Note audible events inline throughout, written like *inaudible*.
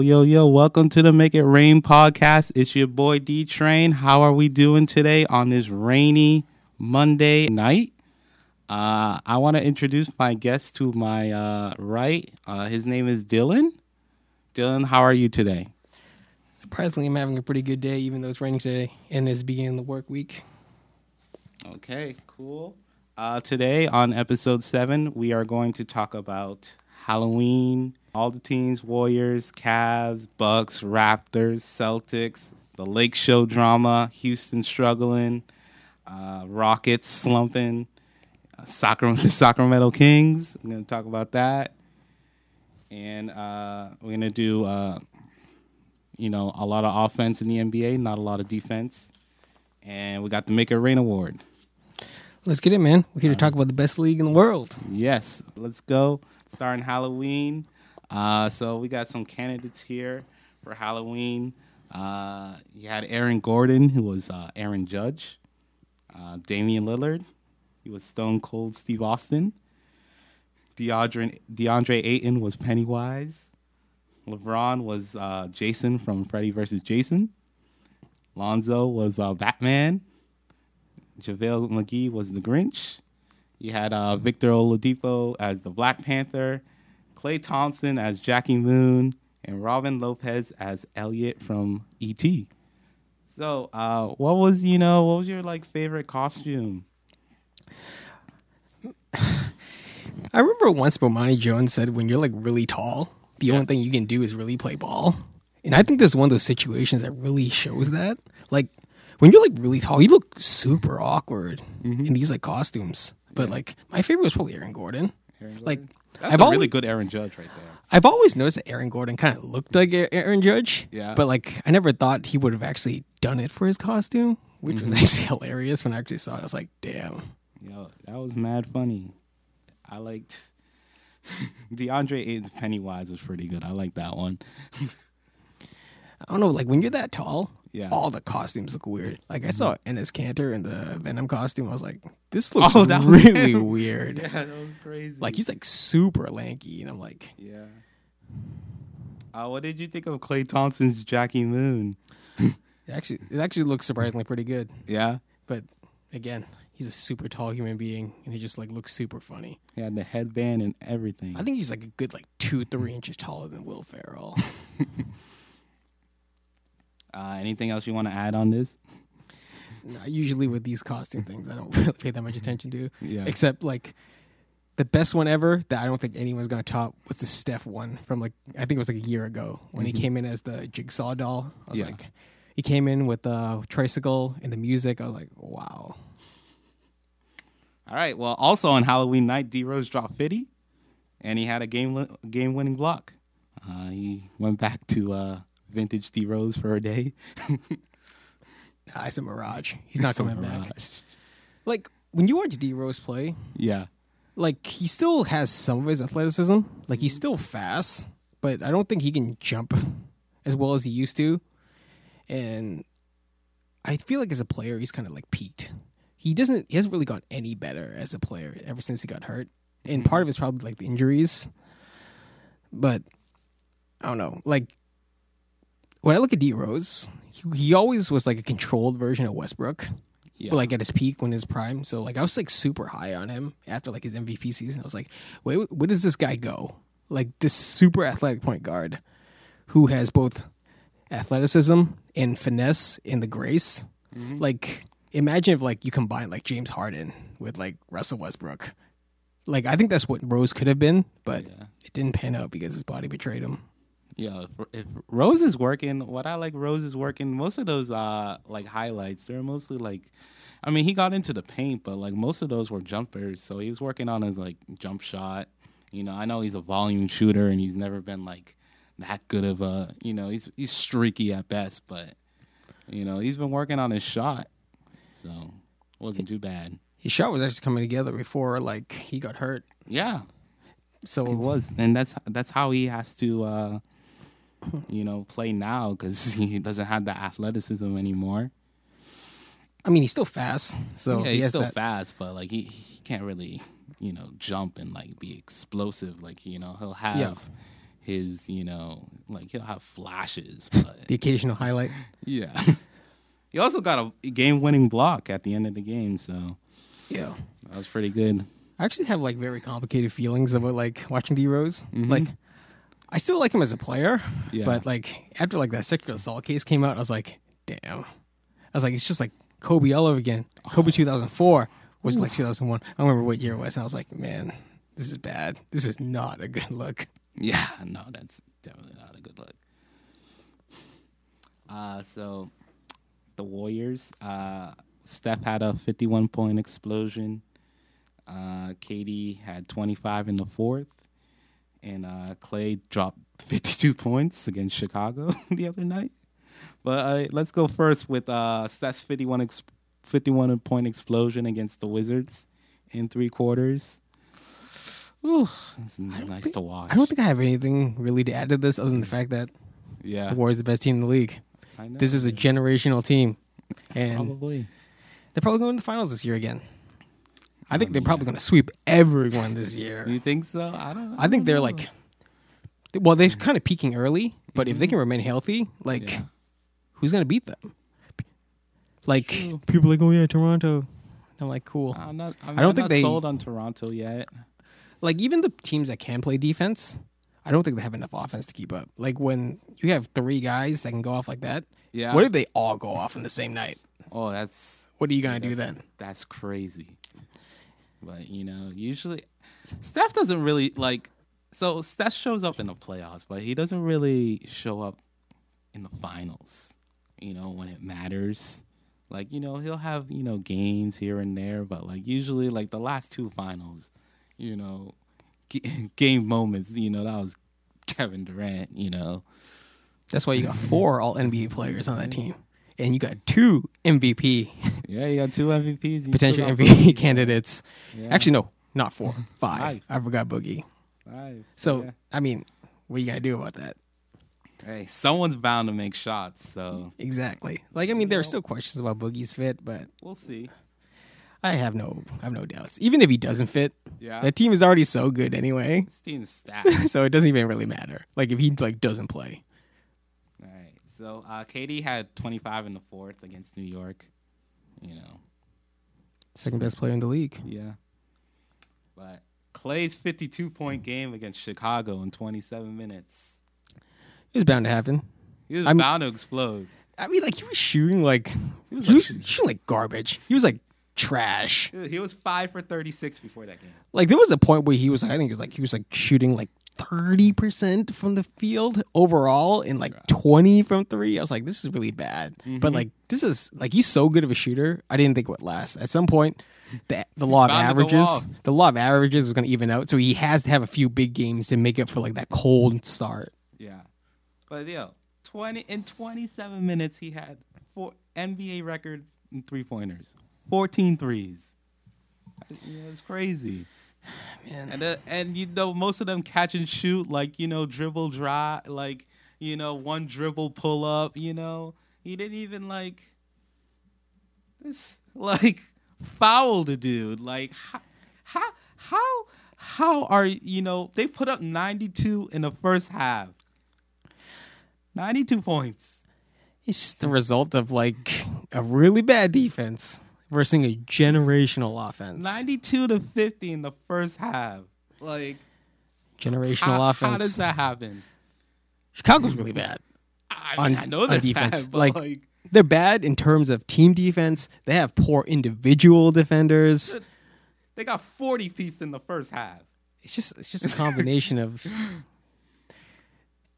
Yo, yo, yo, welcome to the Make It Rain podcast. It's your boy D Train. How are we doing today on this rainy Monday night? Uh, I want to introduce my guest to my uh, right. Uh, his name is Dylan. Dylan, how are you today? Surprisingly, I'm having a pretty good day, even though it's raining today and it's beginning the work week. Okay, cool. Uh, today on episode seven, we are going to talk about Halloween, all the teams, Warriors, Cavs, Bucks, Raptors, Celtics, the Lake Show drama, Houston struggling, uh, Rockets slumping, uh, Sacramento, *laughs* the Sacramento Kings. We're going to talk about that. And uh, we're going to do, uh, you know, a lot of offense in the NBA, not a lot of defense. And we got the Make It Rain Award. Let's get it, man. We're here to talk about the best league in the world. Yes, let's go. Starting Halloween. Uh, so we got some candidates here for Halloween. Uh, you had Aaron Gordon, who was uh, Aaron Judge. Uh, Damian Lillard, he was Stone Cold Steve Austin. DeAndre, DeAndre Ayton was Pennywise. LeBron was uh, Jason from Freddy vs. Jason. Lonzo was uh, Batman. JaVale McGee was the Grinch. You had uh, Victor Oladipo as the Black Panther, Klay Thompson as Jackie Moon, and Robin Lopez as Elliot from E.T. So, uh, what was you know what was your like favorite costume? *sighs* I remember once Bomani Jones said, when you're like really tall, the only thing you can do is really play ball. And I think this is one of those situations that really shows that. Like, when you're like really tall, you look super awkward in these like costumes. But like, my favorite was probably Aaron Gordon. Aaron Like, Gordon? That's I've a always, really good Aaron Judge right there. I've always noticed that Aaron Gordon kind of looked like Aaron Judge. Yeah. But like, I never thought he would have actually done it for his costume, which was mm-hmm. actually *laughs* hilarious when I actually saw it. I was like, damn. Yo, that was mad funny. I liked *laughs* DeAndre Ayton's Pennywise was pretty good. I like that one. *laughs* I don't know, like when you're that tall, Yeah. all the costumes look weird. Like I saw Enes Kanter in the Venom costume. I was like, this *laughs* looks Oh, that really *laughs* weird. Yeah, that was crazy. Like he's like super lanky, and I'm like, Yeah. Uh, what did you think of Klay Thompson's Jackie Moon? *laughs* it actually, it actually looks surprisingly pretty good. Yeah, But again, he's a super tall human being, and he just like looks super funny. he had the headband and everything. I think he's like a good like two, three inches taller than Will Ferrell. Uh, anything else you want to add on this? Nah, usually with these costume things, I don't *laughs* really pay that much attention to. Yeah. Except like the best one ever that I don't think anyone's gonna top was the Steph one from like I think it was like a year ago when he came in as the jigsaw doll. I was Yeah. like, he came in with the tricycle and the music. I was like, wow. All right. Well, also on Halloween night, D Rose dropped 50, and he had a game game winning block. Uh, he went back to uh, vintage D Rose for a day. *laughs* Nah, it's a mirage. He's not coming back. Like when you watch D Rose play, Yeah. like he still has some of his athleticism. Like he's still fast, but I don't think he can jump as well as he used to. And I feel like as a player, he's kind of like peaked. He doesn't. He hasn't really gotten any better as a player ever since he got hurt. And mm-hmm. part of it's probably like the injuries. But I don't know. Like when I look at D Rose, he, he always was like a controlled version of Westbrook Yeah. like at his peak when his prime. So like I was like super high on him after like his MVP season. I was like, wait, where does this guy go? Like this super athletic point guard who has both athleticism and finesse and the grace. Mm-hmm. Like imagine if like you combine like James Harden with like Russell Westbrook. Like I think that's what Rose could have been, but Yeah. it didn't pan out because his body betrayed him. Yeah, if, if Rose is working, what I like Rose is working. Most of those uh like highlights, they're mostly like, I mean, he got into the paint, but like most of those were jumpers. So he was working on his like jump shot. You know, I know he's a volume shooter and he's never been like that good of a. You know, he's he's streaky at best, but you know he's been working on his shot, so it wasn't too bad. His shot was actually coming together before like he got hurt. Yeah, So It was, and that's that's how he has to, uh, *clears throat* you know, play now because *laughs* he doesn't have the athleticism anymore. I mean, he's still fast. So yeah, he's has still that- fast, but like he, he can't really, you know, jump and like be explosive. Like you know, he'll have Yeah. his, you know, like he'll have flashes, but The occasional highlight. *laughs* yeah. he also got a game-winning block at the end of the game, so Yeah. that was pretty good. I actually have like very complicated feelings about like watching D Rose. Mm-hmm. Like, I still like him as a player, Yeah. but like after like that sexual assault case came out, I was like, damn. I was like, it's just like Kobe all over again. Kobe 2004 was like 2001. I don't remember what year it was. And I was like, man, this is bad. This is not a good look. Yeah, *laughs* no, that's definitely not a good look. Uh, so the Warriors, uh, Steph had a 51 point explosion. Uh, KD had 25 in the fourth, and uh, Klay dropped *laughs* 52 points against Chicago *laughs* the other night. But uh, let's go first with uh, Steph's 51 ex- 51 point explosion against the Wizards in three quarters. Ooh, it's nice think- to watch. I don't think I have anything really to add to this other than the fact that Yeah, the Warriors are the best team in the league. I know. This is a generational team. And probably. they're probably going to the finals this year again. I think they're probably going to sweep everyone this year. *laughs* You think so? I don't. I think don't they're like, well, they're kind of peaking early, but if they can remain healthy, like, Mm-hmm. Yeah. who's gonna beat them? Like people are like, oh yeah, Toronto. I'm like, cool. I'm not. I'm, I don't I'm think not they- sold on Toronto yet. Like even the teams that can play defense, I don't think they have enough offense to keep up. Like when you have three guys that can go off like that, Yeah. what if they all go off in the same night? Oh, that's What are you gonna do that's- then? That's crazy. But you know, usually Steph doesn't really like. So Steph shows up in the playoffs, but he doesn't really show up in the finals. You know, when it matters. Like you know, he'll have you know games here and there, but like usually, like the last two finals, you know, g- *laughs* game moments. You know, that was Kevin Durant. You know, That's why you got *laughs* four All NBA players on that team, and you got two MVP yeah, you got two MVPs. potential MVP Boogie. candidates. Yeah. Actually, no, not four, *laughs* five. Five. I forgot Boogie. Five. So Yeah. I mean, what are you gonna do about that? Hey, someone's bound to make shots, so Exactly. Like I mean, there are still questions about Boogie's fit, but we'll see. I have no, I have no doubts. Even if he doesn't fit, Yeah, that team is already so good anyway, this team's *laughs* stacked. so it doesn't even really matter. Like if he like doesn't play, All right, so uh, KD had 25 in the fourth against New York. You know, second best player in the league. yeah. But Klay's 52 point game against Chicago in 27 minutes. It was bound to happen. He was I'm- bound to explode. I mean, like he was shooting like he was was, like- shooting like garbage. He was like trash. He was five for 36 before that game. Like there was a point where he was, I think it was like he was like shooting like thirty percent from the field overall, and like twenty from three. I was like, this is really bad. Mm-hmm. But like this is like he's so good of a shooter. I didn't think it would last. At some point, the the law of bound to go averages, the law of averages was going to even out. So he has to have a few big games to make up for like that cold start. Yeah, but yo, 20 in 27 minutes he had four NBA record three pointers, 14 threes. Yeah, it's crazy. Man, And uh, and you know most of them catch and shoot like you know dribble dry like you know one dribble pull up you know? He didn't even like this *laughs* like foul the dude. Like how how how how are you know they put up 92 in the first half. 92 points. It's just the result of like a really bad defense versus a generational offense. 92 to 50 in the first half like generational how, offense. how does that happen Chicago's really bad. I, On- I know on they're defense, bad, like- like They're bad in terms of team defense. They have poor individual defenders. They got 40 piece in the first half. It's just it's just a combination of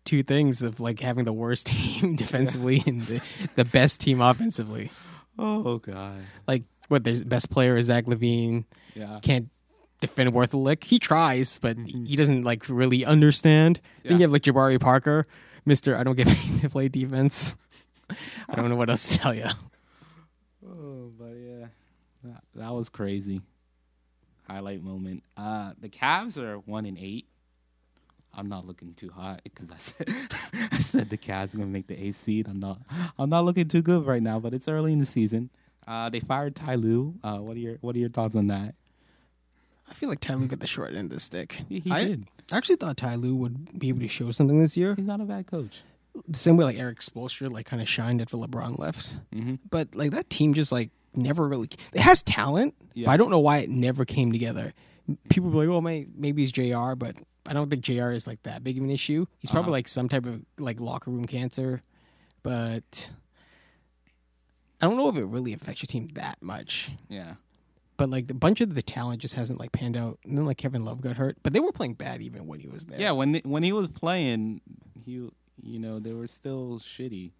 two things of like having the worst *laughs* team defensively and the, the best team offensively. Oh god. Like what their best player is Zach LaVine Yeah. can't defend worth a lick. He tries, but he doesn't like really understand. Then Yeah. you have like Jabari Parker, Mister. I don't get paid *laughs* to play defense. I don't know what else to tell you. Oh, but yeah. That, that was crazy. Highlight moment. Uh the Cavs are 1 and 8. I'm not looking too hot because I said *laughs* I said the Cavs are going to make the 8th seed. I'm not I'm not looking too good right now, but it's early in the season. Uh they fired Ty Lue. Uh what are your what are your thoughts on that? I feel like Ty Lue got the short end of the stick. He, he I did. actually thought Ty Lue would be able to show something this year. He's not a bad coach. The same way like Erik Spoelstra like kind of shined after LeBron left. Mm-hmm. But like that team just like never really it has talent, Yeah. but I don't know why it never came together. People be like, "Oh, may, maybe it's Jr." But I don't think Jr. is like that big of an issue. He's probably Uh-huh. like some type of like locker room cancer, but I don't know if it really affects your team that much. Yeah. But like the bunch of the talent just hasn't like panned out. And then like Kevin Love got hurt, but they were playing bad even when he was there. Yeah. When when he was playing, he you know they were still shitty.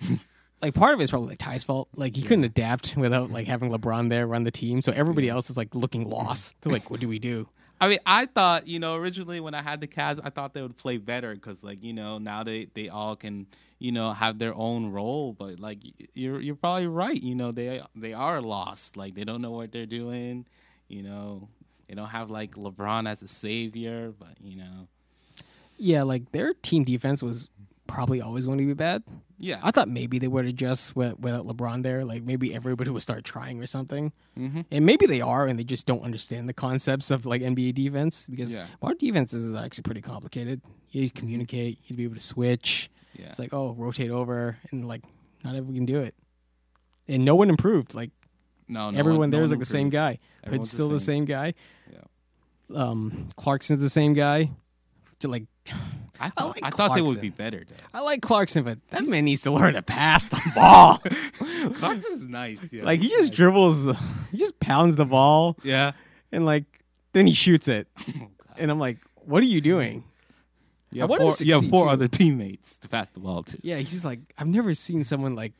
*laughs* like part of it's probably like Ty's fault. Like he couldn't adapt without like having LeBron there run the team, so everybody else is like looking lost. They're like, what do we do? I mean, I thought you know originally when I had the Cavs, I thought they would play better because like you know now they they all can you know have their own role. But like you're you're probably right. You know they they are lost. Like they don't know what they're doing. You know they don't have like LeBron as a savior. But you know Yeah, like their team defense was probably always going to be bad. Yeah. I thought maybe they would adjust with, without LeBron there. Like maybe everybody would start trying or something. Mhm. And maybe they are, and they just don't understand the concepts of like NBA defense because Yeah. our defense is actually pretty complicated. You communicate, you'd be able to switch. yeah. It's like oh, rotate over, and like not everyone can do it. And no one improved. Like no, no everyone one, no there is one like the same guy. Everyone's Hood's still the same, guy. Yeah. Um, Clarkson's the same guy. To like, I thought I, like thought they would be better though. I like Clarkson, but that man needs to learn to pass the *laughs* ball. *laughs* Clarkson's nice. Yeah. like he just Nice. dribbles, the, *laughs* he just pounds the ball, Yeah. and like then he shoots it, oh, and I'm like, what are you doing? You I have, four, you have four too. other teammates to pass the ball to. Yeah, he's like, I've never seen someone like,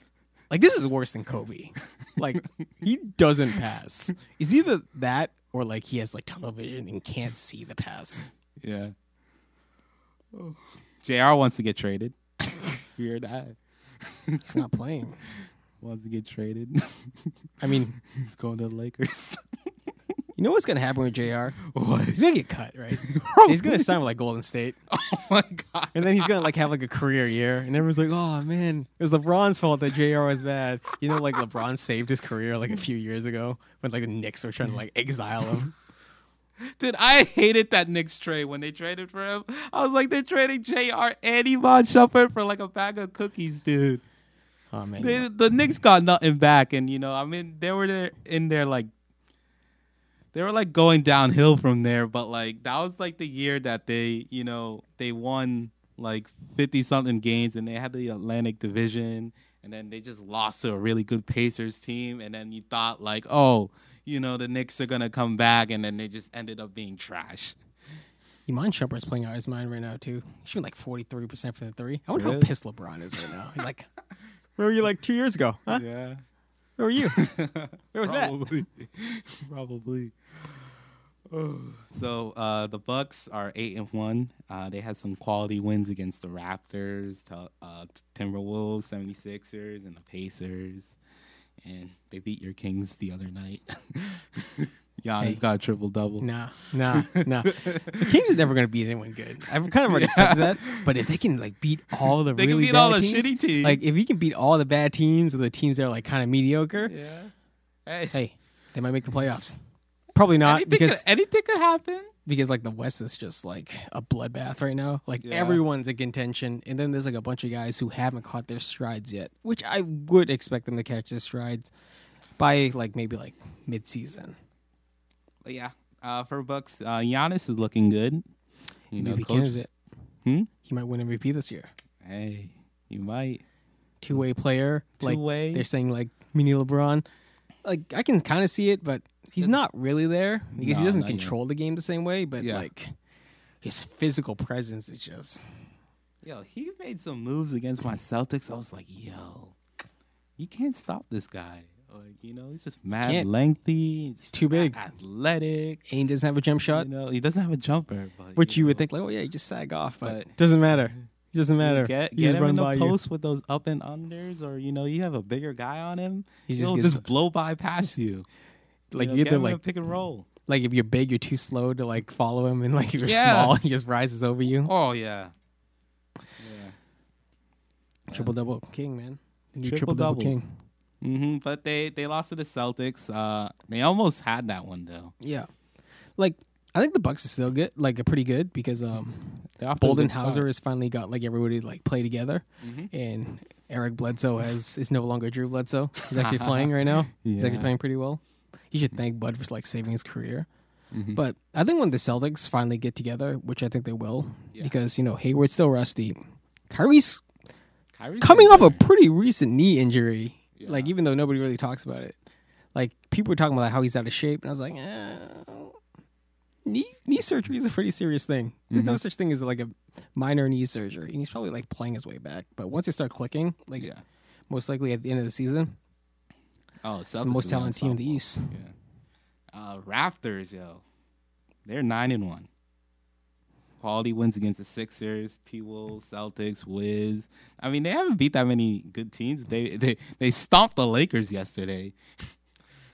like this is worse than Kobe. like he doesn't pass. He's either that or like he has like tunnel vision and can't see the pass. Yeah. JR wants to get traded. *laughs* heard that? He's not playing. *laughs* Wants to get traded. I mean, *laughs* He's going to the Lakers. you know what's gonna happen with Jr. what? He's gonna get cut, right? he's gonna sign with like Golden State, Oh my god. and then he's gonna like have like a career year, and everyone's like, "Oh man, it was LeBron's fault that Jr. was bad." You know, like LeBron saved his career like a few years ago when like the Knicks were trying to like exile him. Dude, I hated that Knicks trade when they traded for him. I was like, they're trading JR and Iman Shumpert for like a bag of cookies, dude. Oh man, They, the Knicks got nothing back, and you know, I mean, they were there in there like they were like going downhill from there. But like that was like the year that they, you know, they won like fifty something games, and they had the Atlantic Division, and then they just lost to a really good Pacers team, and then you thought like, oh, you know, the Knicks are gonna come back, and then they just ended up being trash. Iman Shumpert's playing out of his mind right now too. He's shooting like forty three percent from the three. I wonder how pissed LeBron is right now. He's like, *laughs* "Where were you like two years ago? Huh? Yeah. Where were you? *laughs* Where was that?" Probably. *laughs* Probably. Oh. So uh, the Bucks are eight and one. Uh, they had some quality wins against the Raptors, Tel- uh, Timberwolves, 76ers, and the Pacers. And they beat your Kings the other night. *laughs* Giannis Hey. got a triple double. Nah, *laughs* nah, nah. the Kings are never going to beat anyone good. I've kind of already accepted that. But if they can like beat *laughs* all the They can beat all the teams, shitty teams. like if you can beat all the bad teams or the teams that are like kind of mediocre, Yeah. Hey, hey, they might make the playoffs. Probably not anything, because could, anything could happen. Because like the West is just like a bloodbath right now. Like Yeah. everyone's in contention, and then there's like a bunch of guys who haven't caught their strides yet, which I would expect them to catch their strides by like maybe like mid season. But yeah, uh, for Bucks, uh, Giannis is looking good. You know, candidate. Hmm? He might win MVP this year. Hey, you might. Two way player, like Two-way. they're saying like mini LeBron. Like I can kind of see it, but he's not really there because he doesn't not yet. control the game the same way. But Yeah. like his physical presence is just Yo, he made some moves against my Celtics. I was like, yo, you can't stop this guy. Like, you know, he's just mad Can't. lengthy. He's too big. Athletic. and he doesn't have a jump shot, You know, he doesn't have a jumper, but which you would think like, oh yeah, you just sag off, but, But- it doesn't matter. It *laughs* doesn't matter. Get, He get him run in the by you. post with those up and unders, or you know, you have a bigger guy on him. He just He'll just blow by past you. *laughs* Like you know, either him in a like pick and roll. like if you're big, you're too slow to like follow him, and like *laughs* if you're Yeah. small, he just rises over you. Oh yeah, yeah. Triple double king, man. The new triple double king. hmm But they they lost to the Celtics. Uh, they almost had that one though. Yeah. like I think the Bucks are still good, like pretty good because um They're off to a Bolden. Hauser has finally got like everybody to, like play together, Mhm. and Eric Bledsoe has is no longer Drew Bledsoe. He's actually *laughs* playing right now. He's actually Yeah. playing pretty well. He should thank Bud for like saving his career. Mhm. But I think when the Celtics finally get together, which I think they will, Yeah. because you know Hayward's still rusty, Kyrie's Kyrie's coming off a pretty recent knee injury. Yeah. Like even though nobody really talks about it, like people were talking about how he's out of shape, and I was like, eh, knee knee surgery is a pretty serious thing. There's no Mhm. such thing as like a minor knee surgery, and he's probably like playing his way back. But once they start clicking, like yeah. most likely at the end of the season, Oh, the Celtics the most talented team in the. East. Yeah. Uh, Raptors, yo, they're nine and one. Quality wins against the Sixers, T Wolves, Celtics, Wiz. I mean, they haven't beat that many good teams. They *laughs* they they stomped the Lakers yesterday.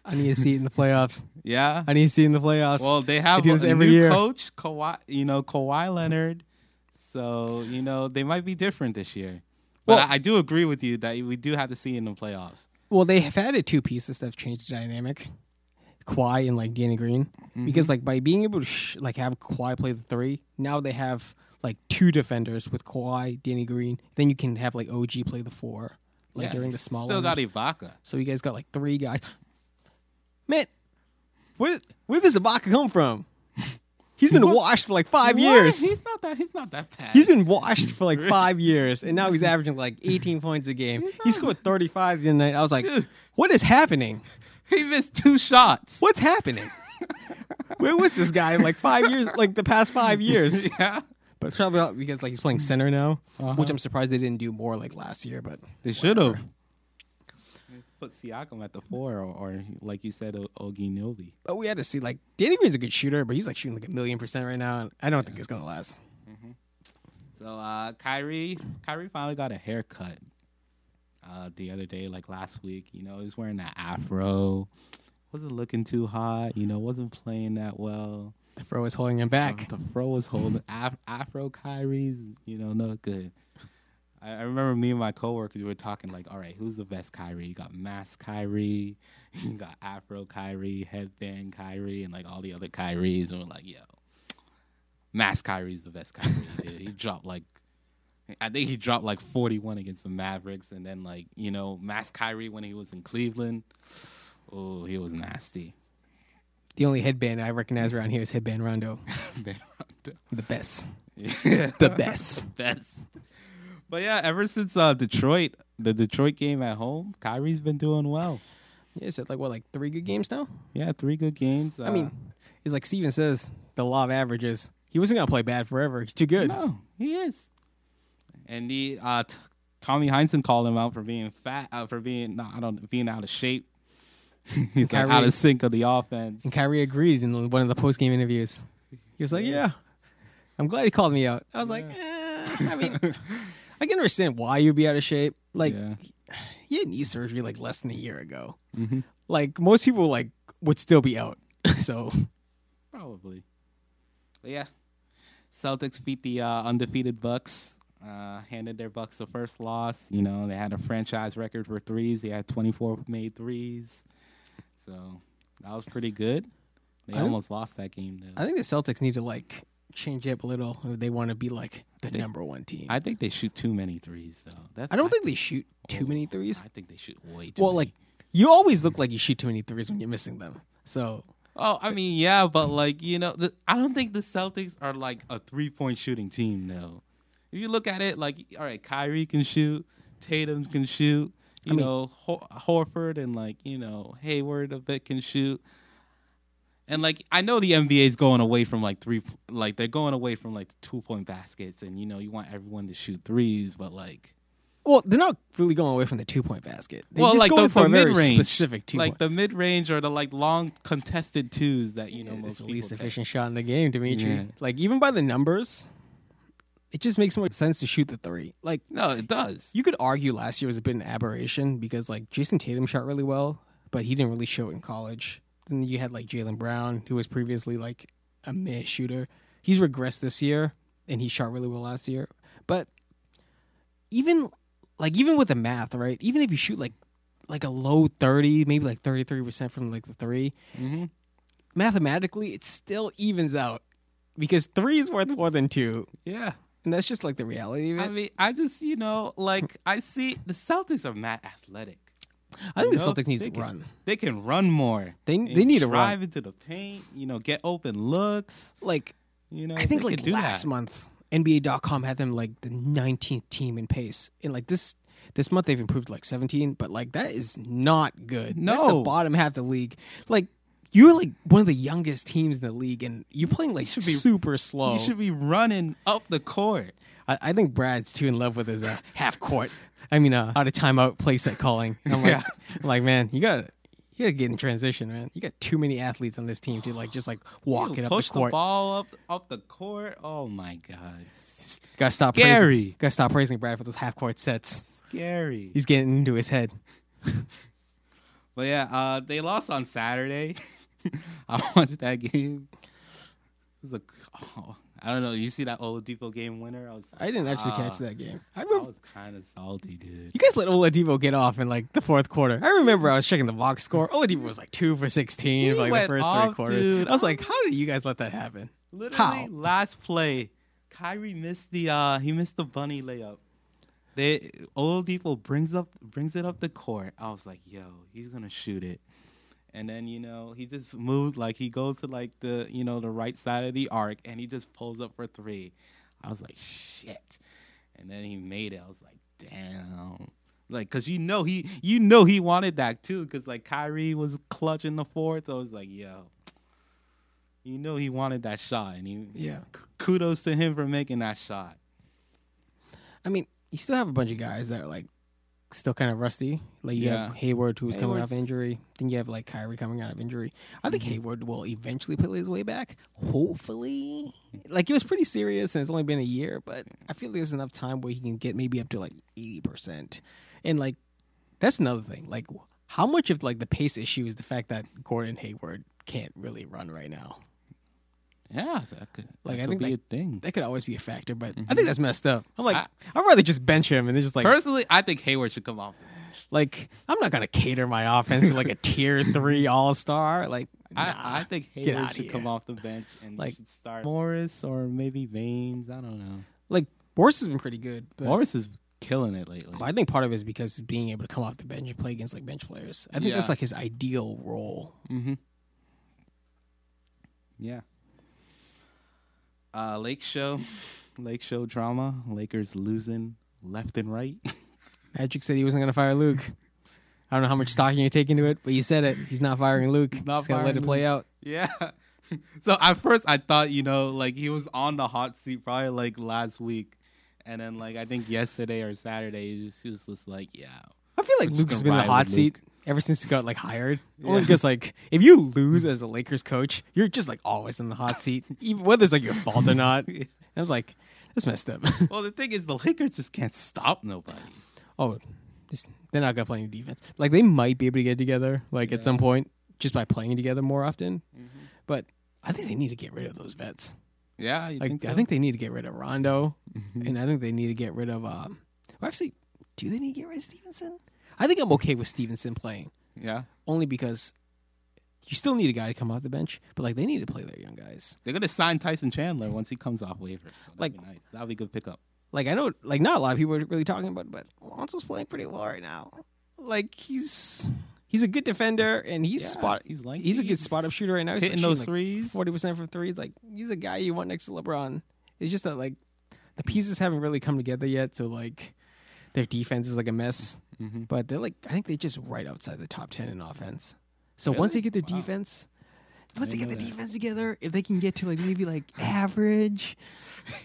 I need to see it in the playoffs. *laughs* Yeah. I need to see it in the playoffs. Well, they have a, every new year. coach, Kawhi. You know, Kawhi Leonard. So you know they might be different this year. But Well- I, I do agree with you that we do have to see in the playoffs. Well, they have added two pieces that have changed the dynamic, Kawhi and like Danny Green, Mm-hmm. because like by being able to sh- like have Kawhi play the three, now they have like two defenders with Kawhi, Danny Green. Then you can have like OG play the four, like Yeah, during the small. Still got. Ibaka. So you guys got like three guys. Man, where where does Ibaka come from? He's been washed for like five What? years. He's not that. He's not that bad. He's been washed for like five *laughs* years, and now he's averaging like 18 points a game. He scored *laughs* 35 the other night. I was like, Dude. what is happening? He missed two shots. What's happening? *laughs* Where was this guy in like five years, like the past five years? yeah. But it's probably because like he's playing center now, Uh-huh. which I'm surprised they didn't do more like last year. But They should have put Siakam at the four, or, or like you said, O- OG Anunoby. but we had to see like Danny Green's a good shooter, but he's like shooting like a million percent right now. And I don't think it's gonna last. So uh, Kyrie, Kyrie finally got a haircut uh, the other day, like last week. You know, he was wearing that afro. Wasn't looking too hot. You know, wasn't playing that well. The bro is holding him back. The fro was holding af- Afro Kyrie's, you know, not good. I, I remember me and my coworkers we were talking like, all right, who's the best Kyrie? You got mask Kyrie, *laughs* you got Afro Kyrie, headband Kyrie, and like all the other Kyries, and we're like, yo, mask Kyrie's the best Kyrie, dude. He *laughs* dropped like. I think he dropped like 41 against the Mavericks, and then like you know, mask Kyrie when he was in Cleveland. Oh, he was nasty. The only headband I recognize around here is headband Rondo, *laughs* Man, the best, yeah. the best. best. But yeah, ever since uh, Detroit, the Detroit game at home, Kyrie's been doing well. Yeah, is it like what, like three good games now? Yeah, three good games. I mean, it's like Steven says, the law of averages. He wasn't gonna play bad forever. He's too good. no, he is. And the uh, t- Tommy Heinsohn called him out for being fat, uh, for being no, I don't being out of shape. *laughs* He's like out Kyrie- of sync of the offense. And Kyrie agreed in one of the post game interviews. He was like, "Yeah, I'm glad he called me out." I was like, eh, "I mean, *laughs* I can understand why you'd be out of shape. Like, yeah. *sighs* he had knee surgery like less than a year ago. Mhm. Like most people, like would still be out. *laughs* so Probably. But yeah, Celtics beat the uh, undefeated Bucks. Uh, handed their Bucks the first loss. You know, they had a franchise record for threes. They had 24 made threes. So that was pretty good. They I almost lost that game though. I think the Celtics need to like change it up a little if they want to be like the They- number one team. I think they shoot too many threes though. That's I don't think they shoot oh, too oh, many threes. I think they shoot way too Well, many. like you always look like you shoot too many threes when you're missing them. So Oh, I mean, yeah, but like you know, the, I don't think the Celtics are like a three point shooting team though. If you look at it, like all right, Kyrie can shoot, Tatum can shoot, you I mean- know, Hor- Horford and like you know Hayward a bit can shoot. And like I know the NBA is going away from like three, like they're going away from like two point baskets, and you know you want everyone to shoot threes, but like well, they're not really going away from the two point basket. They're well, just like going the, for the mid range, specific two like point. the mid range or the like long contested twos that you know it's most least efficient shot in the game, Dimitri. Yeah. Like even by the numbers, it just makes more sense to shoot the three. Like No, it does. you could argue last year was a bit an aberration because like Jayson Tatum shot really well, but he didn't really show it in college. Then you had like Jaylen Brown, who was previously like a mid shooter. He's regressed this year, and he shot really well last year. But even like even with the math, right? Even if you shoot like like a low thirty, maybe like thirty three percent from like the three, Mm-hmm. mathematically it still evens out because three is worth more than two, Yeah. and that's just like the reality of it. I mean, I just you know like I see the Celtics are mad athletic. I think you the know, Celtics needs to can- run. They can run more. They they need to run. drive into the paint. You know, get open looks. Like You know, I think like last that. month, NBA.com had them like the 19th team in pace, and like this this month they've improved like 17, but like that is not good. That's the No. bottom half of the league. Like you're like one of the youngest teams in the league, and you're playing like should be- super slow. You should be running up the court. I, I think Brad's too in love with his uh, half court. I mean, uh, out of timeout play set calling. I'm like, Yeah. I'm *laughs* like, man, you gotta. You gotta get in transition, man. You got too many athletes on this team to like just like walk You it up push the court. ball up up the court. Oh my god, it's Gotta stop Scary. praising. Gotta stop praising Brad for those half court sets. scary. He's getting into his head. *laughs* But yeah, uh, they lost on Saturday. *laughs* I watched that game. It was a, oh, I don't know. You see that Oladipo game winner? I was. I didn't actually ah, catch that game. I I was kind of salty, dude. you guys let Oladipo get off in like the fourth quarter. I remember I was checking the box score. Oladipo was like two for sixteen for like the first three quarters. dude. I was like, how did you guys let that happen? Literally, How? last play, Kyrie missed the uh he missed the bunny layup. They Oladipo brings up brings it up the court. I was like, yo, he's gonna shoot it. And then you know he just moves like he goes to like the you know the right side of the arc and he just pulls up for three. I was like, shit. And then he made it. I was like, damn. Like, cause you know he you know he wanted that too, cause like Kyrie was clutching the fourth. So I was like, yo, you know he wanted that shot, and he Yeah. kudos to him for making that shot. I mean, you still have a bunch of guys that are like still kind of rusty. Like you have Hayward who's coming off Hayward's- injury. Then you have like Kyrie coming out of injury. I think Mm-hmm. Hayward will eventually play his way back. Hopefully, like it was pretty serious and it's only been a year, but I feel there's enough time where he can get maybe up to like eighty percent. And like that's another thing. Like how much of like the pace issue is the fact that Gordon Hayward can't really run right now? Yeah, that could Like, that I could think be that- a thing. That could always be a factor, but I think that's messed up. I'm like, I- would rather just bench him and then just like Personally, I think Hayward should come off the bench. Like, I'm not gonna cater my offense to like a *laughs* tier three all star. Like, nah. I, I think Hayward should come off the bench and Like- start Morris or maybe Baynes. I don't know. like Morris has been pretty good, but, Morris is killing it lately. I think part of it is because he's being able to come off the bench and play against like bench players. I think that's like his ideal role. Mm-hmm. Yeah. Uh, Lake Show, Lake Show drama. Lakers losing left and right. *laughs* Magic said he wasn't gonna fire Luke. I don't know how much stock you take into it, but you said it. He's not firing Luke. Not He's gonna let it play out. Yeah. *laughs* So at first I thought, you know, like he was on the hot seat probably like last week. And then like I think yesterday or Saturday he, just, he was just like, yeah. I feel like Luke's been in the hot seat ever since he got like hired. Only because like if you lose as a Lakers coach, you're just like always in the hot seat, *laughs* even whether it's like your fault or not. *laughs* And I was like, that's messed up. *laughs* Well, the thing is the Lakers just can't stop nobody. oh, they're not gonna play any defense. Like they might be able to get together, like at some point, just by playing together more often. But I think they need to get rid of those vets. Yeah, you Like think so? I think they need to get rid of Rondo, Mhm. and I think they need to get rid of. Um, well, actually, do they need to get rid of Stevenson? I think I'm okay with Stevenson playing. Yeah. only because you still need a guy to come off the bench, but like they need to play their young guys. They're gonna sign Tyson Chandler once he comes off waivers. So that'd like nice. that'll be a good pickup. Like I know, like not a lot of people are really talking about, it, but Alonso's playing pretty well right now. Like he's he's a good defender and he's Yeah, spot. he's like he's a good spot up shooter right now. He's hitting those threes. forty percent from threes. Like he's a guy you want next to LeBron. It's just that like the pieces haven't really come together yet. So like their defense is like a mess. Hmm But they're like I think they're just right outside the top ten in offense. So Really? once they get their Wow. defense, once they get the that. defense together, if they can get to like maybe like *laughs* average,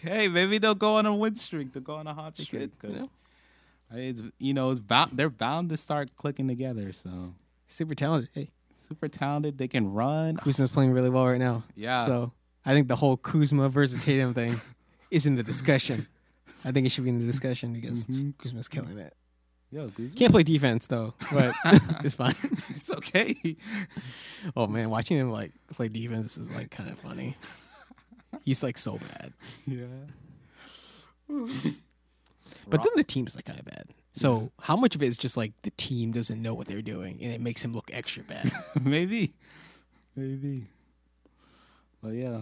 Hey, maybe they'll go on a win streak. They'll go on a hot they streak. could, you know, It's you know it's bound. They're bound to start clicking together. So super talented. Hey, super talented. They can run. Kuzma's playing really well right now. Yeah. So I think the whole Kuzma versus Tatum thing *laughs* is in the discussion. I think it should be in the discussion because Mhm. Kuzma's killing it. Yo. Can't play defense though, but *laughs* *laughs* it's fine. *laughs* it's okay. Oh man, watching him like play defense is like kind of funny. He's like so bad, yeah. but then the team's like kind of bad. So how much of it is just like the team doesn't know what they're doing and it makes him look extra bad? maybe, maybe. But yeah,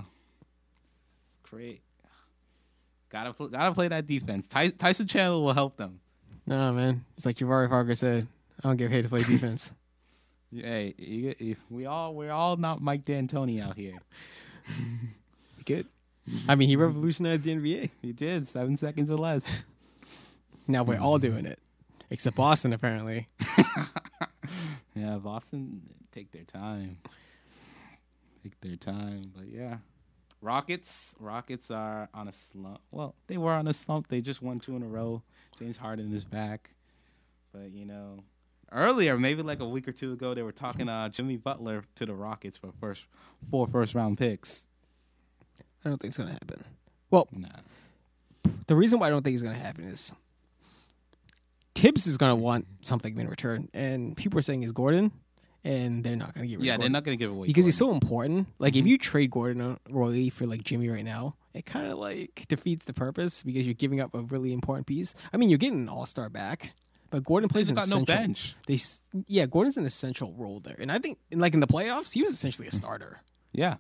great. Gotta gotta play that defense. Ty- Tyson Chandler will help them. No, man. It's like Jabari Parker said. I don't get paid to play defense. *laughs* Hey, you, you, we all we're all not Mike D'Antoni out here. *laughs* Good. I mean, he mm-hmm. revolutionized the NBA. He did seven seconds or less. *laughs* Now we're all doing it, except Boston apparently. Yeah, Boston take their time. Take their time, but yeah. Rockets, Rockets are on a slump. Well, they were on a slump. They just won two in a row. James Harden is back, but you know, earlier, maybe like a week or two ago, they were talking uh, Jimmy Butler to the Rockets for first four first round picks. I don't think it's gonna happen. Well, Nah, the reason why I don't think it's gonna happen is Thibs is gonna want something in return, and people are saying is Gordon, and they're not gonna get rid yeah, of they're Gordon not gonna give away because he's so important. Like if mm-hmm. you trade Gordon Roy for like Jimmy right now, it kind of like defeats the purpose because you're giving up a really important piece. I mean, you're getting an All Star back, but Gordon plays an got no essential. bench. They s- yeah, Gordon's an essential role there, and I think like in the playoffs, he was essentially a starter. Yeah,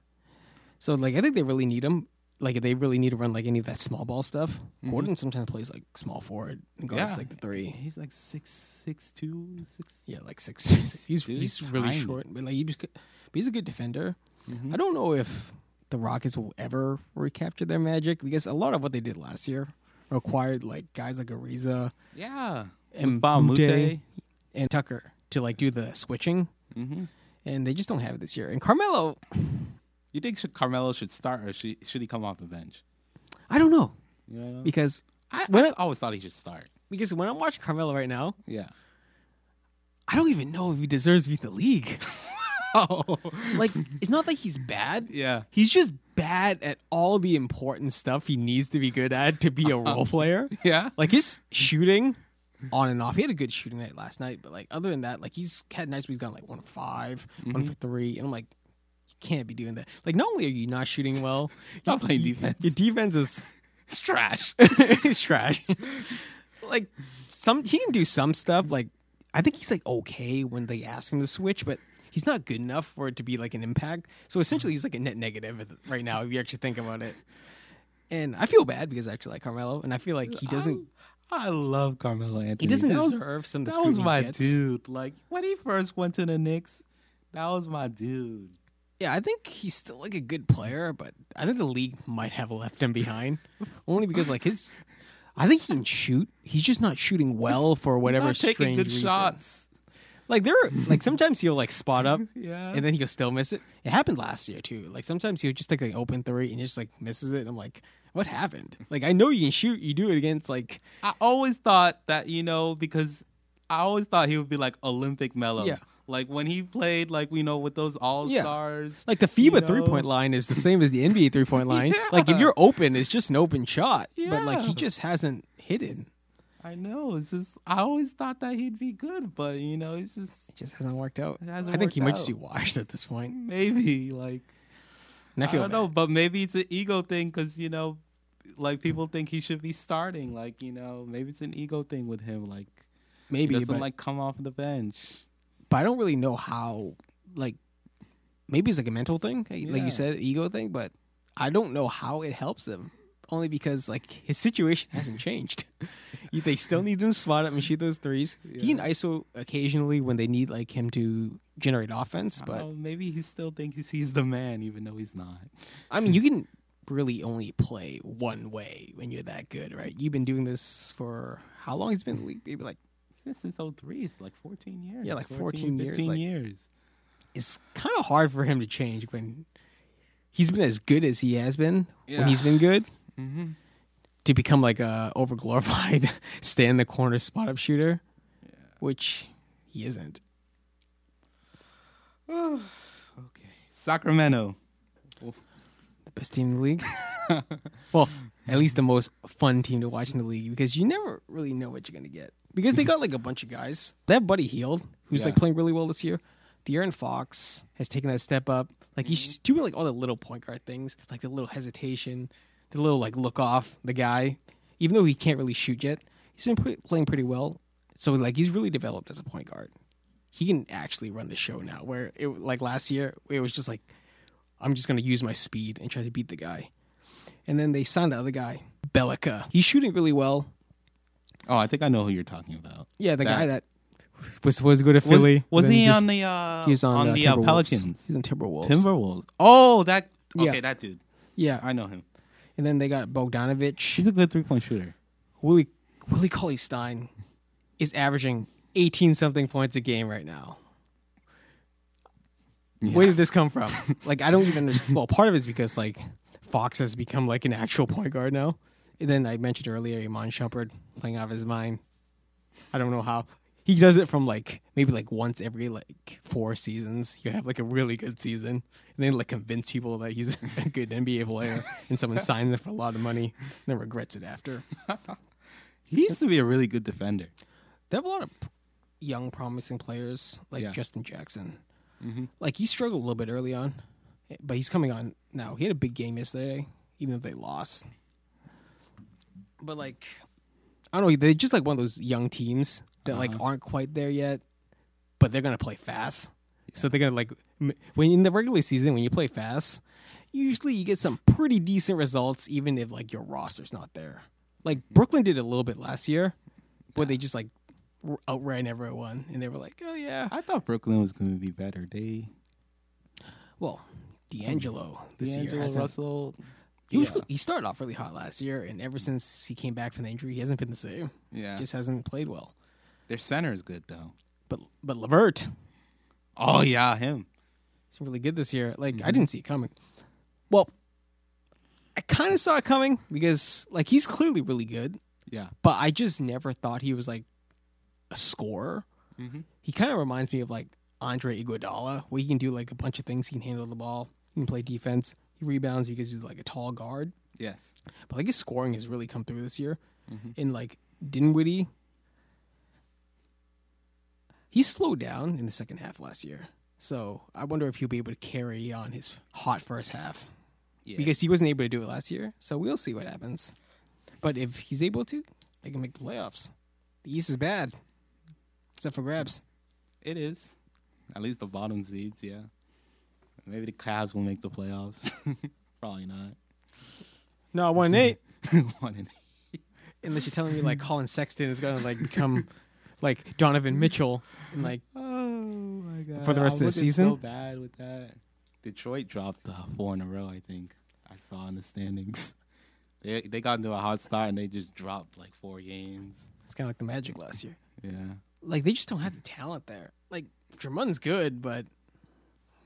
So like I think they really need him. Like if they really need to run like any of that small ball stuff. Mm-hmm. Gordon sometimes plays like small forward and guards yeah. like the three. He's like six six two six. Yeah, like six. he's Dude, he's, he's really short, but like he just, but he's a good defender. Mm-hmm. I don't know if the Rockets will ever recapture their magic because a lot of what they did last year required like guys like Ariza Yeah, and Mbamute. Moute and Tucker to like do the switching, Mm-hmm. and they just don't have it this year. And Carmelo, You think should Carmelo should start or should, should he come off the bench? I don't know You know? because I, when I I- always thought he should start. because when I'm watching Carmelo right now, Yeah. I don't even know if he deserves to be in the league. Oh. *laughs* *laughs* like it's not like he's bad. yeah. He's just bad at all the important stuff he needs to be good at to be a *laughs* role player. Yeah. Like his shooting on and off. He had a good shooting night last night, but like other than that, like he's had nights where he's gone like one for 5 one mm-hmm. for three, and I'm like, can't be doing that. Like not only are you not shooting well, *laughs* Not playing defense. Your defense is *laughs* It's trash. *laughs* it's trash. like some he can do some stuff. Like I think he's like okay when they ask him to switch, but he's not good enough for it to be like an impact. So essentially, he's like a net negative right now if you actually think about it. And I feel bad because I actually like Carmelo, and I feel like he doesn't. I love Carmelo Anthony. He doesn't That was- deserve some of the That was my dude. Like when he first went to the Knicks, that was my dude. Yeah, I think he's still like a good player, but I think the league might have left him behind *laughs* only because like his. I think he can shoot. He's just not shooting well for whatever Not taking strange good reason. shots. Like there, are, like sometimes he'll like spot up, *laughs* Yeah. and then he'll still miss it. It happened last year too. Like sometimes he'll just take like open three and he just like misses it. I'm like, what happened? Like I know you can shoot. You do it against like I always thought that you know because I always thought he would be like Olympic Melo. Yeah. Like when he played, like we know, with those All Yeah. Stars. like the You FIBA know? three point line is the same as the NBA *laughs* three point line. Yeah. Like if you're open, it's just an open shot. But like he just hasn't hit it. I know. It's just I always thought that he'd be good, but you know, it's just It just hasn't worked out. Hasn't I think he might just be washed at this point. maybe like I I, don't bad. know, but maybe it's an ego thing because you know, like people think he should be starting. Like you know, maybe it's an ego thing with him. Like maybe, he doesn't but, like come off the bench. But I don't really know how. Like maybe it's like a mental thing, like you said, ego thing. But I don't know how it helps him. Only because like *laughs* his situation hasn't changed. *laughs* they still need him to spot up and shoot those threes. He can ISO occasionally when they need like him to generate offense, but Oh, maybe he still thinks he's the man, even though he's not. I mean, you can really only play one way when you're that good, right? You've been doing this for how long? He's been in the league, maybe like Since since 03, it's like 14 years. Yeah, like 14 years, 15 like- years. it's kind of hard for him to change when he's been as good as he has been Yeah. when he's been good Mm-hmm. to become like a overglorified *laughs* stay in the corner spot up shooter, which he isn't. *sighs* okay. Sacramento. The best team in the league. *laughs* well, at least the most fun team to watch in the league because you never really know what you're gonna get because they mhm. got like a bunch of guys. They have Buddy Hield, who's like playing really well this year. De'Aaron Fox has taken that step up. Like he's mhm. doing like all the little point guard things, like the little hesitation, the little like look off the guy. Even though he can't really shoot yet, he's been playing pretty well. So like he's really developed as a point guard. He can actually run the show now. Where it like last year, it was just like I'm just gonna use my speed and try to beat the guy. And then they signed the other guy, Bjelica. He's shooting really well. Oh, I think I know who you're talking about. Yeah, the That- guy that was was good at Was, Philly. was then he just- on the uh, He was on, uh, the uh, Timberwolves. Pelicans? He's on Timberwolves. Timberwolves. Oh, that Yeah. okay, that dude. Yeah, I know him. and then they got Bogdanovic. He's a good three point shooter. Willie Willie Cauley Stein is averaging 18 something points a game right now. Where did this come from? like I don't even understand. *laughs* Well, part of it's because like Fox has become like an actual point guard now. And then I mentioned earlier Iman Shumpert playing out of his mind. I don't know how. He does it from like maybe like once every like four seasons. You have like a really good season, and then like convince people that he's *laughs* a good NBA player, and someone signs him for a lot of money, and then regrets it after. *laughs* He used to be a really good defender. They have a lot of young, promising players like Yeah. Justin Jackson. Mm-hmm. Like he struggled a little bit early on, but he's coming on now. He had a big game yesterday, even though they lost. But like, I don't know. They're just like one of those young teams that like Uh-huh. aren't quite there yet, but they're gonna play fast. So they're gonna like when in the regular season when you play fast, usually you get some pretty decent results, even if like your roster's not there. Like Brooklyn did a little bit last year, where they just like outran everyone, and they were like, "Oh yeah." I thought Brooklyn was going to be better. They Well, D'Angelo this year D'Angelo hasn't. Russell. He, was, yeah. he started off really hot last year, and ever since he came back from the injury, he hasn't been the same. Yeah, Just hasn't played well. their center is good though. But but LeVert, Oh yeah, him. he's really good this year. Like Mm-hmm. I didn't see it coming. Well, I kind of saw it coming because like he's clearly really good, Yeah. but I just never thought he was like a scorer. Mhm. He kind of reminds me of like Andre Iguodala, where he can do like a bunch of things. He can handle the ball, he can play defense, he rebounds because he's like a tall guard. Yes. But like his scoring has really come through this year. Mhm. And like Dinwiddie, he slowed down in the second half last year. So I wonder if he'll be able to carry on his hot first half Yeah. because he wasn't able to do it last year. So we'll see what happens. But if he's able to, they can make the playoffs. The East is bad, except for grabs. it is. At least the bottom seeds. Yeah. Maybe the Cavs will make the playoffs. *laughs* Probably not. No, one eight. *laughs* One in Unless you're telling me like Collin Sexton is gonna like become like Donovan Mitchell and like Oh my god! For the rest I'm of the season? so bad with that. Detroit dropped uh, four in a row. I think I saw in the standings. *laughs* They they got into a hot start and they just dropped like four games. it's kind of like the Magic last year. Yeah. like they just don't have the talent there. Like Drummond's good, but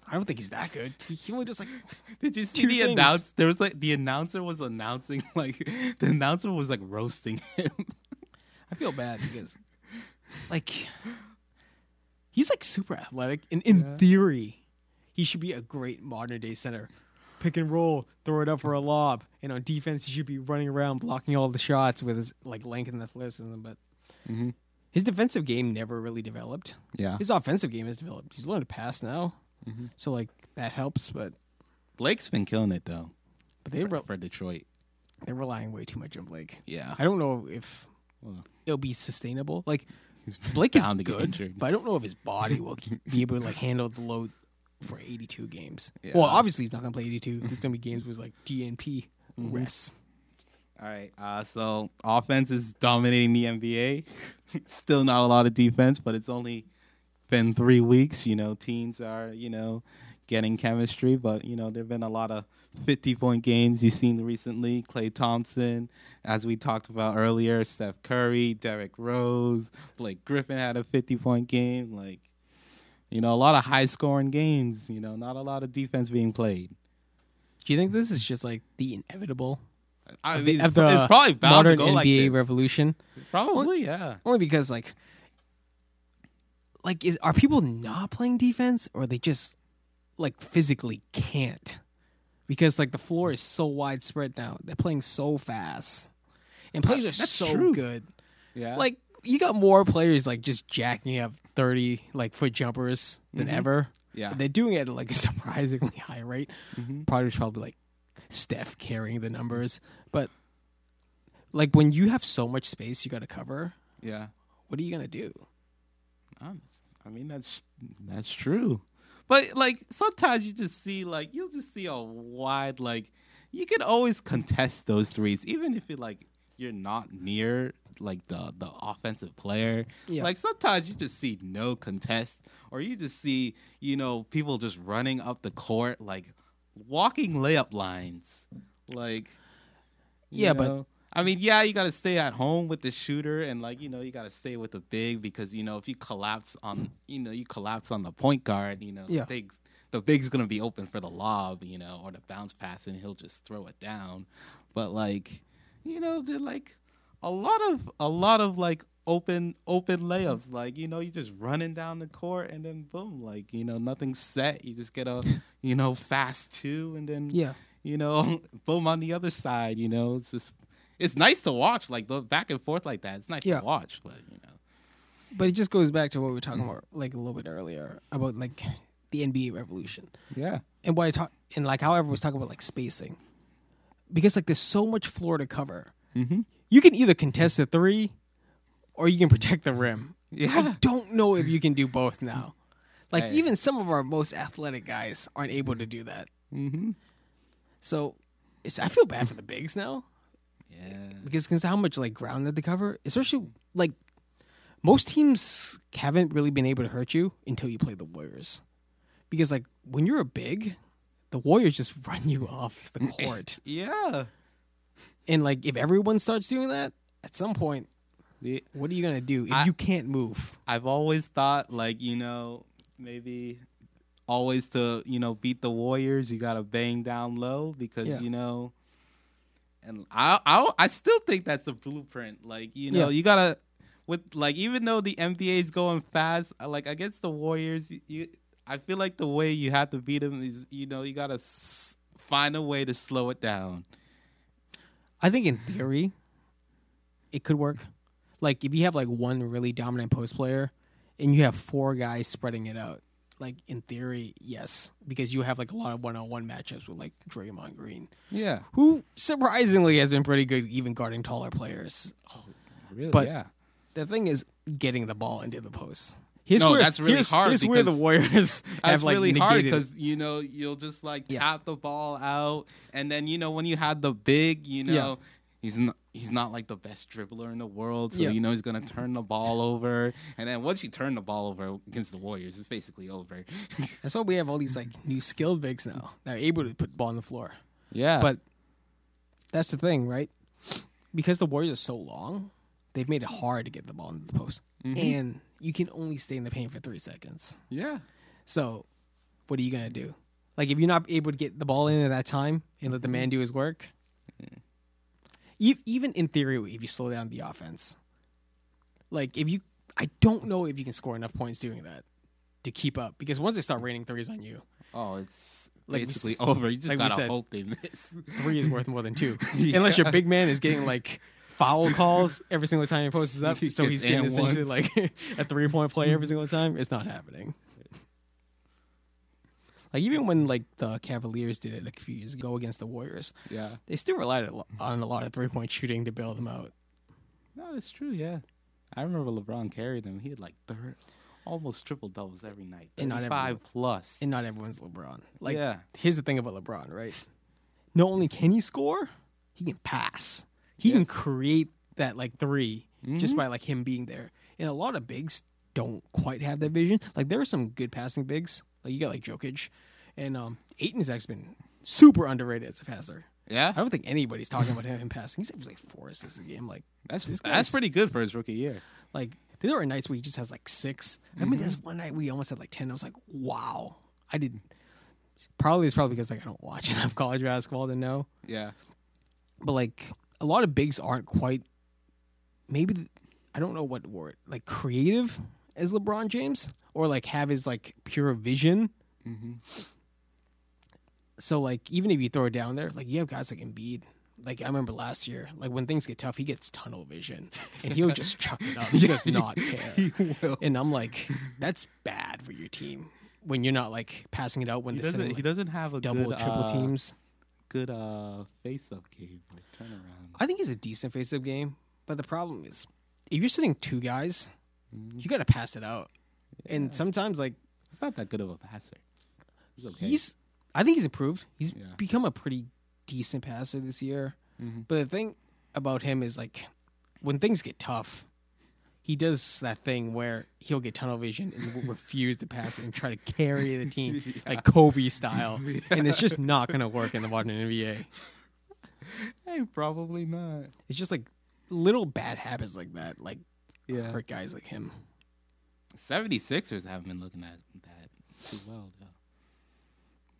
I don't think he's that good. He, he only does like *laughs* Did you see the things. announce? There was like the announcer was announcing *laughs* like the announcer was like roasting him. *laughs* I feel bad because like he's like super athletic and in Yeah. theory he should be a great modern day center. Pick and roll, throw it up for a lob. And on defense, he should be running around blocking all the shots with his like length and athleticism. But mm-hmm. his defensive game never really developed. Yeah. His offensive game has developed. He's learned to pass now, Mhm. so like that helps. But Blake's been killing it though but they for, re- for Detroit. they're relying way too much on Blake. Yeah. I don't know if Well, it'll be sustainable. Like *laughs* Blake is good, but I don't know if his body will *laughs* be able to like handle the load for 82 games. Yeah. Well, obviously he's not gonna play 82. There's gonna be *laughs* games with like DNP Mm-hmm. rest. All right. Uh, so offense is dominating the NBA. Still not a lot of defense, but it's only been three weeks. You know, teams are you know getting chemistry, but you know there've been a lot of fifty point games you've seen recently. Klay Thompson, as we talked about earlier, Steph Curry, Derrick Rose, Blake Griffin had a fifty point game. Like, you know, a lot of high scoring games. You know, not a lot of defense being played. Do you think this is just like the inevitable I mean, it's, the it's probably bound modern to go NBA like this. revolution? Probably, yeah. Only because like, like is are people not playing defense or they just like physically can't? Because like the floor is so widespread now. They're playing so fast, and players are so true. good. Yeah. Like you got more players like just jacking up thirty like foot jumpers than Mhm. ever. yeah. And they're doing it at like a *laughs* surprisingly high rate. Mhm. Probably probably like Steph carrying the numbers, but like when you have so much space you got to cover, Yeah. what are you gonna do? Um, I mean that's that's true. But like sometimes you just see like you'll just see a wide like you can always contest those threes even if you like you're not near like the the offensive player. Yeah. Like sometimes you just see no contest or you just see, you know, people just running up the court like walking layup lines. Like Yeah, but- know? I mean, yeah, you got to stay at home with the shooter, and like you know, you got to stay with the big because you know if you collapse on, you know, you collapse on the point guard, you know, Yeah. the big, the big's gonna be open for the lob, you know, or the bounce pass, and he'll just throw it down. But like, you know, they're like a lot of a lot of like open open layups. Like you know, you just running down the court, and then boom, like you know, nothing's set. You just get a you know fast two, and then Yeah. you know, boom on the other side. You know, it's just it's nice to watch, like the back and forth like that. It's nice Yeah. to watch, but you know, But it just goes back to what we were talking about like a little bit earlier about like the NBA revolution. yeah, and what I talk and like how everyone was talking about like spacing, because like there's so much floor to cover. mm-hmm. You can either contest the three, or you can protect the rim. Yeah. I don't know if you can do both now. Like Hey. even some of our most athletic guys aren't able to do that. mm-hmm. So it's I feel bad for the bigs now yeah, because because how much like ground that they cover, especially like most teams haven't really been able to hurt you until you play the Warriors, because like when you're a big, the Warriors just *laughs* run you off the *laughs* court. yeah. And like if everyone starts doing that, at some point, See, what are you gonna do if I- you can't move? I've always thought like you know maybe always to you know beat the Warriors, you gotta bang down low because Yeah. you know. And I, I I still think that's the blueprint. Like you know, Yeah. you gotta with like even though the NBA is going fast, uh, like against the Warriors, you, you I feel like the way you have to beat them is you know you gotta s- find a way to slow it down. I think in theory, it could work. Like if you have like one really dominant post player, and you have four guys spreading it out. Like in theory, yes, because you have like a lot of one-on-one matchups with like Draymond Green, Yeah, who surprisingly has been pretty good even guarding taller players. Oh, really. But- yeah, The thing is getting the ball into the post. Here's No, where, that's really here's, hard Here's where the Warriors *laughs* That's have like really hard because you know you'll just like Yeah. tap the ball out, and then you know when you had the big, you know Yeah. He's not he's not like the best dribbler in the world, so Yeah. you know he's gonna turn the ball *laughs* over, and then once you turn the ball over against the Warriors, it's basically over. *laughs* That's why we have all these like new skilled bigs now that are able to put the ball on the floor. yeah, But that's the thing, right? Because the Warriors are so long, they've made it hard to get the ball into the post, Mhm. and you can only stay in the paint for three seconds. yeah, So, what are you gonna do? Like, if you're not able to get the ball in at that time and let the man do his work, even in theory, if you slow down the offense, like if you, I don't know if you can score enough points doing that to keep up. Because once they start raining threes on you, oh, it's Like basically s- over. You just like gotta said. hope they miss. three is worth more than two, *laughs* Yeah. unless your big man is getting like foul calls every single time he posts up. So *laughs* he's getting essentially ones. like *laughs* a three point play every single time. It's not happening. Like even when like the Cavaliers did it a few years ago against the Warriors, yeah, they still relied on a lot of three point shooting to bail them out. no, it's true. Yeah, I remember LeBron carried them. He had like third, almost triple doubles every night, And not five everyone- plus. And not everyone's LeBron. Like yeah. here's the thing about LeBron, right? Not only can he score, he can pass. He can create that like 3 just Mhm. by like him being there. And a lot of bigs don't quite have that vision. Like there are some good passing bigs. Like you got like Jokic, and um Ayton's actually been super underrated as a passer. Yeah, I don't think anybody's talking about him, him passing. He's like four assists a game. Like that's that's pretty good for his rookie year. like there are nights where he just has like 6 I mean, there's one night we almost had like ten. I was like, wow. I didn't. Probably it's probably because like I don't watch *laughs* enough college basketball to know. Yeah, but like a lot of bigs aren't quite maybe th- I don't know what word like creative as LeBron James or like have his like pure vision. mm-hmm. So like even if you throw it down there, like you have guys like Embiid. Like I remember last year, like when things get tough, he gets tunnel vision and he'll *laughs* just chuck it up. He does not care. *laughs* he will. And I'm like, that's bad for your team when you're not like passing it out when He doesn't. sending He like, doesn't have a double, good, triple uh, teams. Good uh, face-up game or turnaround. I think he's a decent face up game, but the problem is if you're sitting two guys, Mhm. you got to pass it out. And sometimes, like, It's not that good of a passer. He's okay. He's I think he's improved. He's Yeah. become a pretty decent passer this year. Mhm. But the thing about him is like when things get tough, he does that thing where he'll get tunnel vision and refuse to pass and try to carry the *laughs* team like Kobe style, *laughs* and it's just not going to work in the modern NBA. hey, probably not. It's just like little bad habits like that, like Yeah. hurt guys like him. 76ers haven't been looking at that too well, though.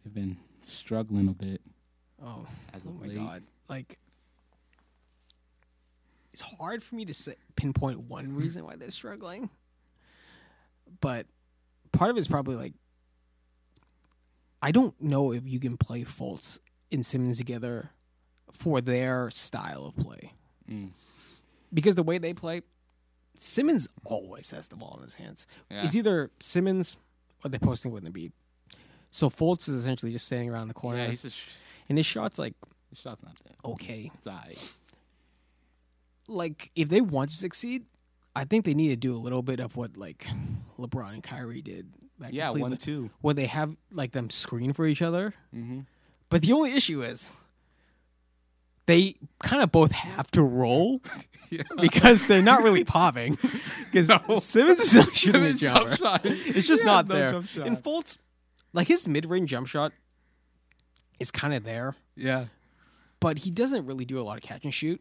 They've been struggling a bit Oh, as oh my late. god! Like it's hard for me to say, pinpoint one reason why they're struggling, but part of it's probably like I don't know if you can play Fultz and Simmons together for their style of play Mm. because the way they play, Simmons always has the ball in his hands. Yeah. It's either Simmons or they're posting with Embiid. So Fultz is essentially just standing around the corner, Yeah, he's just, and his shots like his shot's not that. okay. It's. Like if they want to succeed, I think they need to do a little bit of what like LeBron and Kyrie did back Yeah, in one, Cleveland, two. where they have like them screen for each other. Mm-hmm. But the only issue is they kind of both have to roll *laughs* Yeah. *laughs* because they're not really popping. Because *laughs* No. Simmons is not shooting the jumper. jump shot. It's just He not no there. jump shot. And Fultz, like his mid-range jump shot, is kind of there, Yeah. but he doesn't really do a lot of catch and shoot.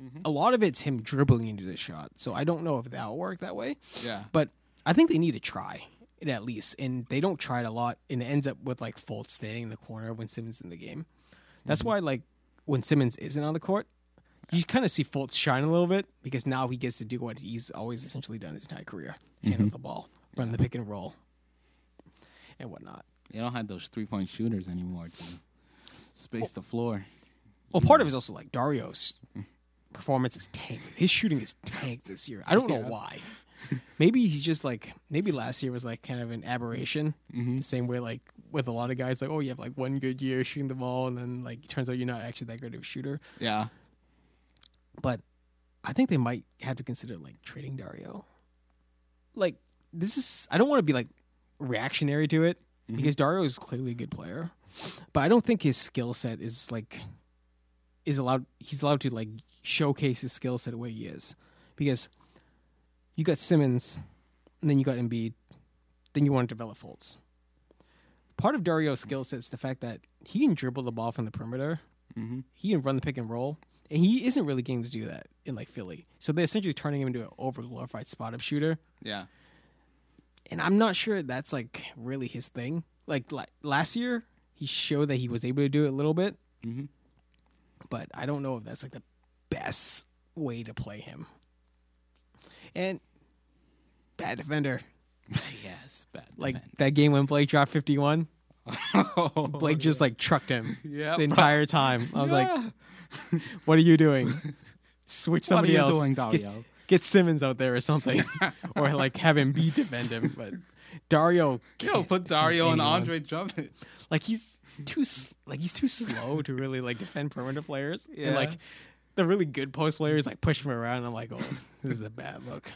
Mm-hmm. A lot of it's him dribbling into the shot. So I don't know if that'll work that way. Yeah. But I think they need to try it at least, and they don't try it a lot, and it ends up with like Fultz staying in the corner when Simmons is in the game. That's Mm-hmm. why like when Simmons isn't on the court, you kind of see Fultz shine a little bit because now he gets to do what he's always essentially done his entire career: Mm-hmm. handle the ball, run the pick and roll, and whatnot. They don't have those three point shooters anymore to space the floor. Well, part of it is also like Dario's performance is tanked. His shooting is tanked this year. I don't know why. Maybe he's just like maybe last year was like kind of an aberration. Mm-hmm. The same way like with a lot of guys, like oh you have like one good year shooting the ball, and then like it turns out you're not actually that good of a shooter. Yeah. But I think they might have to consider like trading Dario. Like this is I don't want to be like reactionary to it because Dario is clearly a good player, but I don't think his skill set is like is allowed. He's allowed to like showcase his skill set the way he is because you got Simmons, and then you got Embiid, then you want to develop Fultz. Part of Dario's skill set is the fact that he can dribble the ball from the perimeter Mm-hmm. he can run the pick and roll, and he isn't really getting to do that in like Philly. So they're essentially turning him into an overglorified spot up shooter, Yeah. and I'm not sure that's like really his thing. Like la- last year, he showed that he was able to do it a little bit, Mm-hmm. but I don't know if that's like the best way to play him. And bad defender, yes. Bad. like defense. that game when Blake dropped 51, *laughs* Blake just like trucked him yeah. the entire time. I was like, "What are you doing? Switch *laughs* what are somebody you else. doing, Get- Dario? get Simmons out there or something, *laughs* or like have him be defend him. But Dario, Yo, put Dario and. Andre Drummond. like he's too like he's too slow to really like defend perimeter players. Yeah. And, like the really good post players like push him around. And I'm like, oh, this is a bad look.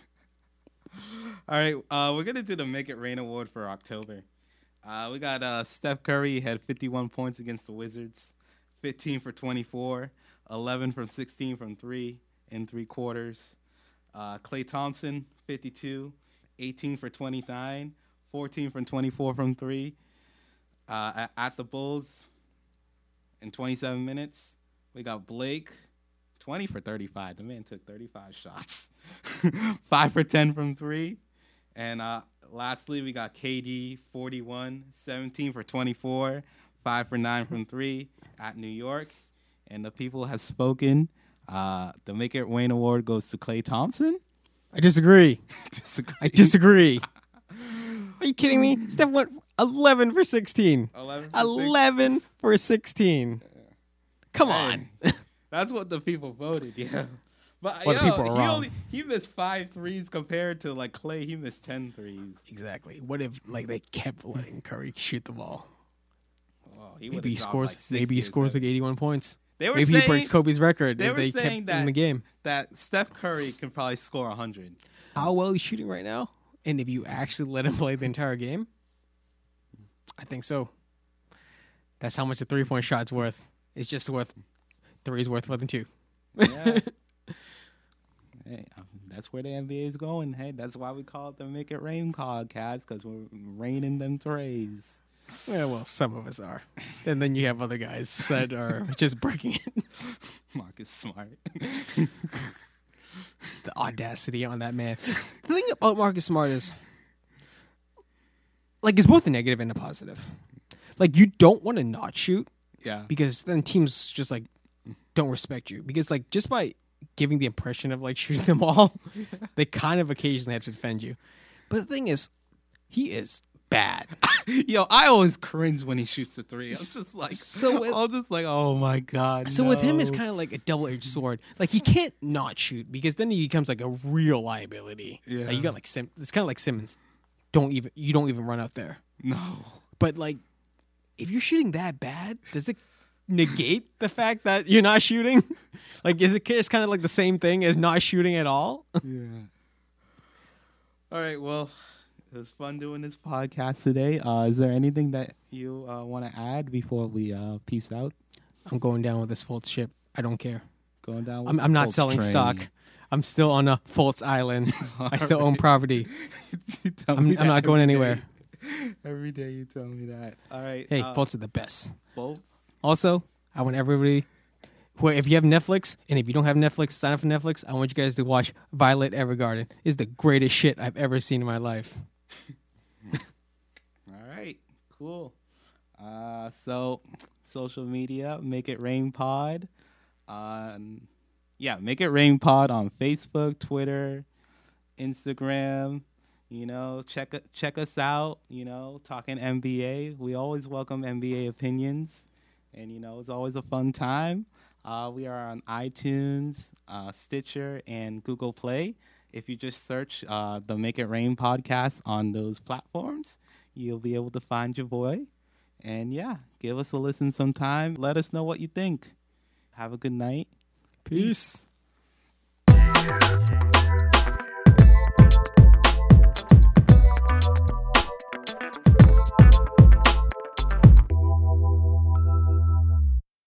All right, uh, we're gonna do the Make It Rain award for October. Uh, we got uh, Steph Curry had 51 points against the Wizards, 15 for 24, 11 from 16 from three in three quarters. Uh, Klay Thompson 52, 18 for 29, 14 from 24 from three. Uh, at the Bulls in 27 minutes, we got Blake 20 for 35. The man took 35 shots. *laughs* 5 for 10 from 3. And uh, lastly, we got KD 41, 17 for 24, 5 for 9 from 3 at New York. And the people have spoken. Uh, the Make It Rain Award goes to Klay Thompson. I disagree. *laughs* Disagree. I disagree. *laughs* Are you kidding me? Steph went 11 for 16. 11 for six. 11 for 16. Come on. That's what the people voted, yeah. *laughs* But Well, the yo, people are he, wrong. only, he missed five threes compared to like Klay. He missed ten threes. Exactly. What if like they kept letting Curry shoot the ball? Oh, he Maybe he scores. like, maybe he or scores like 81 points. They were Maybe saying he breaks Kobe's record they if were they saying kept that- in the game. that Steph Curry can probably score 100. How well he's shooting right now, and if you actually let him play the entire game, I think so. That's how much a three point shot's worth. It's just worth three is worth more than two. Yeah. *laughs* hey, um, that's where the NBA is going. Hey, that's why we call it the Make It Rain podcast because we're raining them threes. Yeah, well, some of us are, and then you have other guys that are *laughs* just breaking it. Marcus Smart. *laughs* the audacity on that man. The thing about Marcus Smart is, like, it's both a negative and a positive. Like, you don't want to not shoot yeah. because then teams just like don't respect you because like just by giving the impression of like *laughs* shooting them all, *laughs* they kind of occasionally have to defend you. But the thing is, he is bad. *laughs* Yo, I always cringe when he shoots a three. I'm just like, So with- I'm just like, oh my god. So with him, it's kind of like a double edged sword. Like he can't not shoot because then he becomes like a real liability. Yeah. Like, you got like Sim. It's kind of like Simmons. Don't even you don't even run out there. no. But like, if you're shooting that bad, does it negate the fact that you're not shooting? *laughs* like, is it just kind of like the same thing as not shooting at all? *laughs* Yeah. All right. Well, it was fun doing this podcast today. Uh, is there anything that you uh, want to add before we uh, peace out? I'm going down with this Fultz ship. I don't care. Going down. With I'm, the I'm not selling train. stock. I'm still on a Fultz island. *laughs* I still own property. You tell I'm, me I'm not going every anywhere. day. Every day you tell me that. All right. Hey, uh, Fultz are the best. Fultz. Also, I want everybody. Who, if you have Netflix, and if you don't have Netflix, sign up for Netflix. I want you guys to watch Violet Evergarden. It's the greatest shit I've ever seen in my life. *laughs* All right, cool. Uh, so social media, make it rain pod. Um, yeah, make it rain pod on Facebook, Twitter, Instagram. You know, check check us out. You know, talking NBA. We always welcome NBA opinions, and you know, it's always a fun time. Uh, we are on iTunes, uh, Stitcher, and Google Play. If you just search uh, the Make It Rain podcast on those platforms, you'll be able to find your boy. And yeah, give us a listen sometime. Let us know what you think. Have a good night. Peace. Peace.